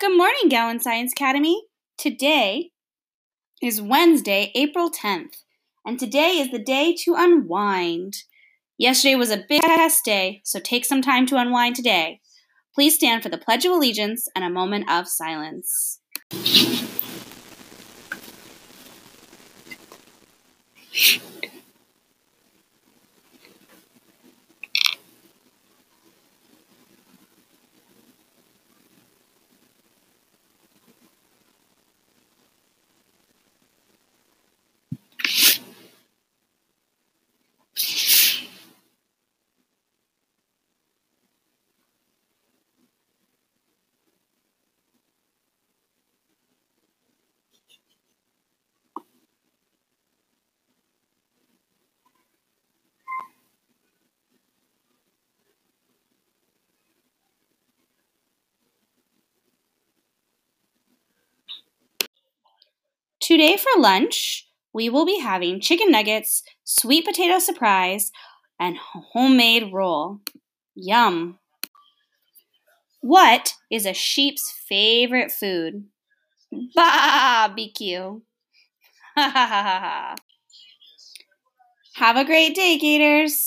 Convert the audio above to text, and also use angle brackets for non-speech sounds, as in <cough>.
Good morning, Gowan Science Academy. Today is Wednesday, April 10th, and today is the day to unwind. Yesterday was a big test day, so take some time to unwind today. Please stand for the Pledge of Allegiance and a moment of silence. Today for lunch, we will be having chicken nuggets, sweet potato surprise, and homemade roll. Yum! What is a sheep's favorite food? <laughs> Barbecue. Ha ha ha ha ha. Have a great day, Gators.